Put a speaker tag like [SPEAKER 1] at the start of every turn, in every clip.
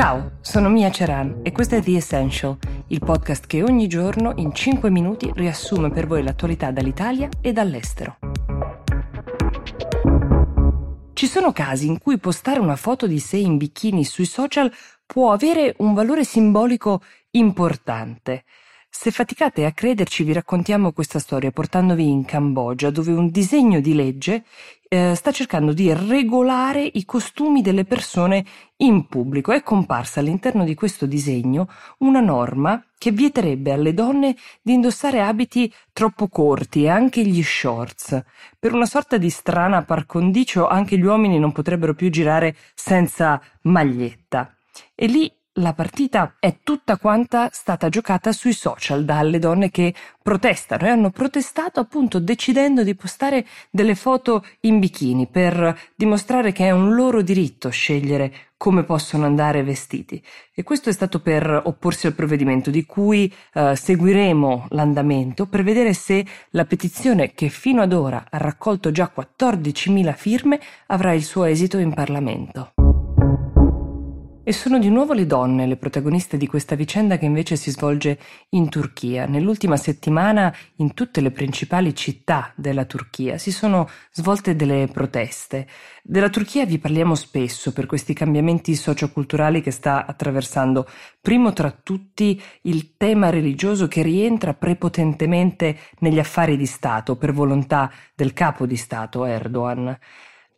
[SPEAKER 1] Ciao, sono Mia Ceran e questo è The Essential, il podcast che ogni giorno in 5 minuti riassume per voi l'attualità dall'Italia e dall'estero. Ci sono casi in cui postare una foto di sé in bikini sui social può avere un valore simbolico importante. Se faticate a crederci, vi raccontiamo questa storia portandovi in Cambogia, dove un disegno di legge eh, sta cercando di regolare i costumi delle persone in pubblico. È comparsa all'interno di questo disegno una norma che vieterebbe alle donne di indossare abiti troppo corti e anche gli shorts. Per una sorta di strana par condicio anche gli uomini non potrebbero più girare senza maglietta. E lì la partita è tutta quanta stata giocata sui social dalle donne che protestano e hanno protestato appunto decidendo di postare delle foto in bikini per dimostrare che è un loro diritto scegliere come possono andare vestiti. E questo è stato per opporsi al provvedimento di cui eh, seguiremo l'andamento per vedere se la petizione che fino ad ora ha raccolto già 14.000 firme avrà il suo esito in Parlamento. E sono di nuovo le donne le protagoniste di questa vicenda che invece si svolge in Turchia. Nell'ultima settimana in tutte le principali città della Turchia si sono svolte delle proteste. Della Turchia vi parliamo spesso per questi cambiamenti socioculturali che sta attraversando. Primo tra tutti il tema religioso che rientra prepotentemente negli affari di Stato per volontà del capo di Stato Erdogan.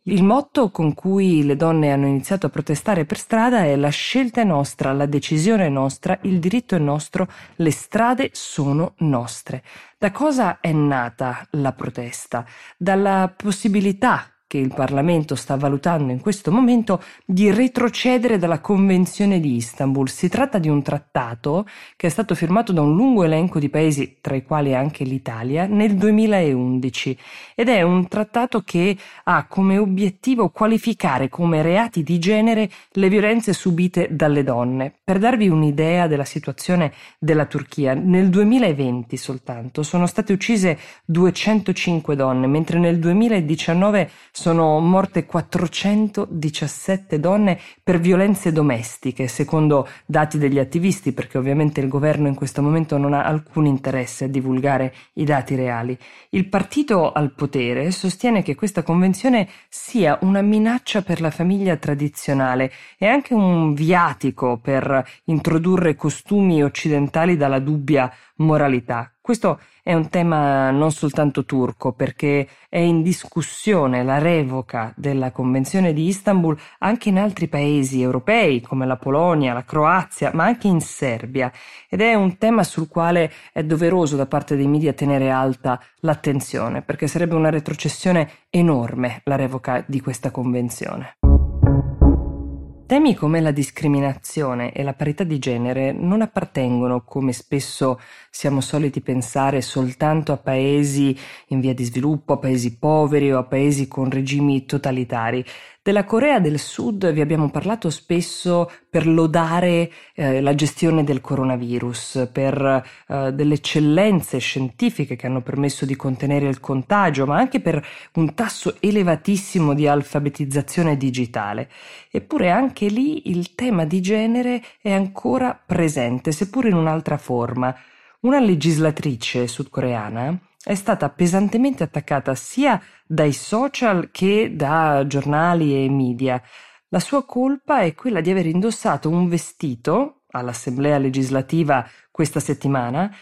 [SPEAKER 1] Il motto con cui le donne hanno iniziato a protestare per strada è la scelta è nostra, la decisione è nostra, il diritto è nostro, le strade sono nostre. Da cosa è nata la protesta? Dalla possibilità che il Parlamento sta valutando in questo momento di retrocedere dalla Convenzione di Istanbul. Si tratta di un trattato che è stato firmato da un lungo elenco di paesi, tra i quali anche l'Italia, nel 2011 ed è un trattato che ha come obiettivo qualificare come reati di genere le violenze subite dalle donne. Per darvi un'idea della situazione della Turchia, nel 2020 soltanto sono state uccise 205 donne, mentre nel 2019 sono morte 417 donne per violenze domestiche, secondo dati degli attivisti, perché ovviamente il governo in questo momento non ha alcun interesse a divulgare i dati reali. Il partito al potere sostiene che questa convenzione sia una minaccia per la famiglia tradizionale e anche un viatico per introdurre costumi occidentali dalla dubbia moralità. Questo è un tema non soltanto turco, perché è in discussione la revoca della Convenzione di Istanbul anche in altri paesi europei, come la Polonia, la Croazia, ma anche in Serbia. Ed è un tema sul quale è doveroso da parte dei media tenere alta l'attenzione, perché sarebbe una retrocessione enorme la revoca di questa Convenzione. Temi come la discriminazione e la parità di genere non appartengono, come spesso siamo soliti pensare, soltanto a paesi in via di sviluppo, a paesi poveri o a paesi con regimi totalitari. Della Corea del Sud vi abbiamo parlato spesso per lodare eh, la gestione del coronavirus, per eh, delle eccellenze scientifiche che hanno permesso di contenere il contagio, ma anche per un tasso elevatissimo di alfabetizzazione digitale. Eppure anche lì il tema di genere è ancora presente, seppur in un'altra forma. Una legislatrice sudcoreana è stata pesantemente attaccata sia dai social che da giornali e media. La sua colpa è quella di aver indossato un vestito all'Assemblea legislativa questa settimana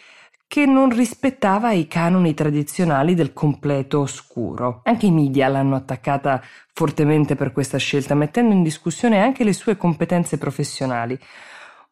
[SPEAKER 1] che non rispettava i canoni tradizionali del completo oscuro. Anche i media l'hanno attaccata fortemente per questa scelta, mettendo in discussione anche le sue competenze professionali.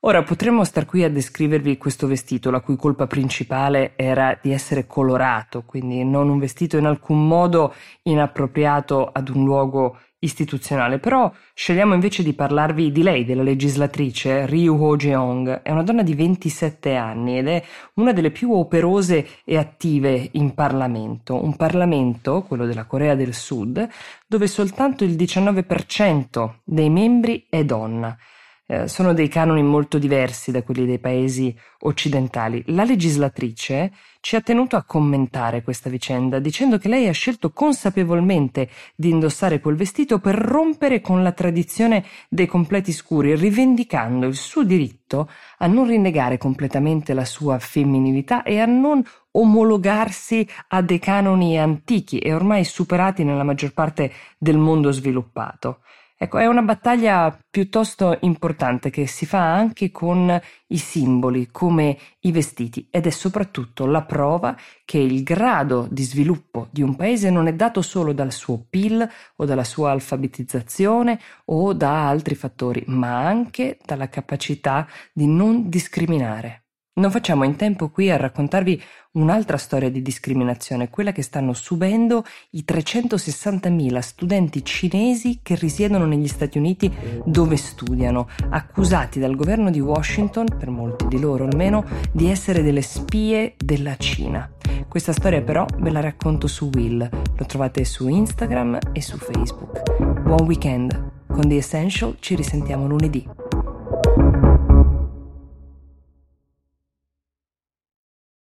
[SPEAKER 1] Ora potremmo star qui a descrivervi questo vestito, la cui colpa principale era di essere colorato, quindi non un vestito in alcun modo inappropriato ad un luogo istituzionale, però scegliamo invece di parlarvi di lei, della legislatrice Ryu Ho-jeong. È una donna di 27 anni ed è una delle più operose e attive in Parlamento, un Parlamento, quello della Corea del Sud, dove soltanto il 19% dei membri è donna. Eh, sono dei canoni molto diversi da quelli dei paesi occidentali. La legislatrice ci ha tenuto a commentare questa vicenda dicendo che lei ha scelto consapevolmente di indossare quel vestito per rompere con la tradizione dei completi scuri, rivendicando il suo diritto a non rinnegare completamente la sua femminilità e a non omologarsi a dei canoni antichi e ormai superati nella maggior parte del mondo sviluppato. Ecco, è una battaglia piuttosto importante che si fa anche con i simboli come i vestiti ed è soprattutto la prova che il grado di sviluppo di un paese non è dato solo dal suo PIL o dalla sua alfabetizzazione o da altri fattori, ma anche dalla capacità di non discriminare. Non facciamo in tempo qui a raccontarvi un'altra storia di discriminazione, quella che stanno subendo i 360.000 studenti cinesi che risiedono negli Stati Uniti dove studiano, accusati dal governo di Washington, per molti di loro almeno, di essere delle spie della Cina. Questa storia però ve la racconto su Will, lo trovate su Instagram e su Facebook. Buon weekend! Con The Essential ci risentiamo lunedì.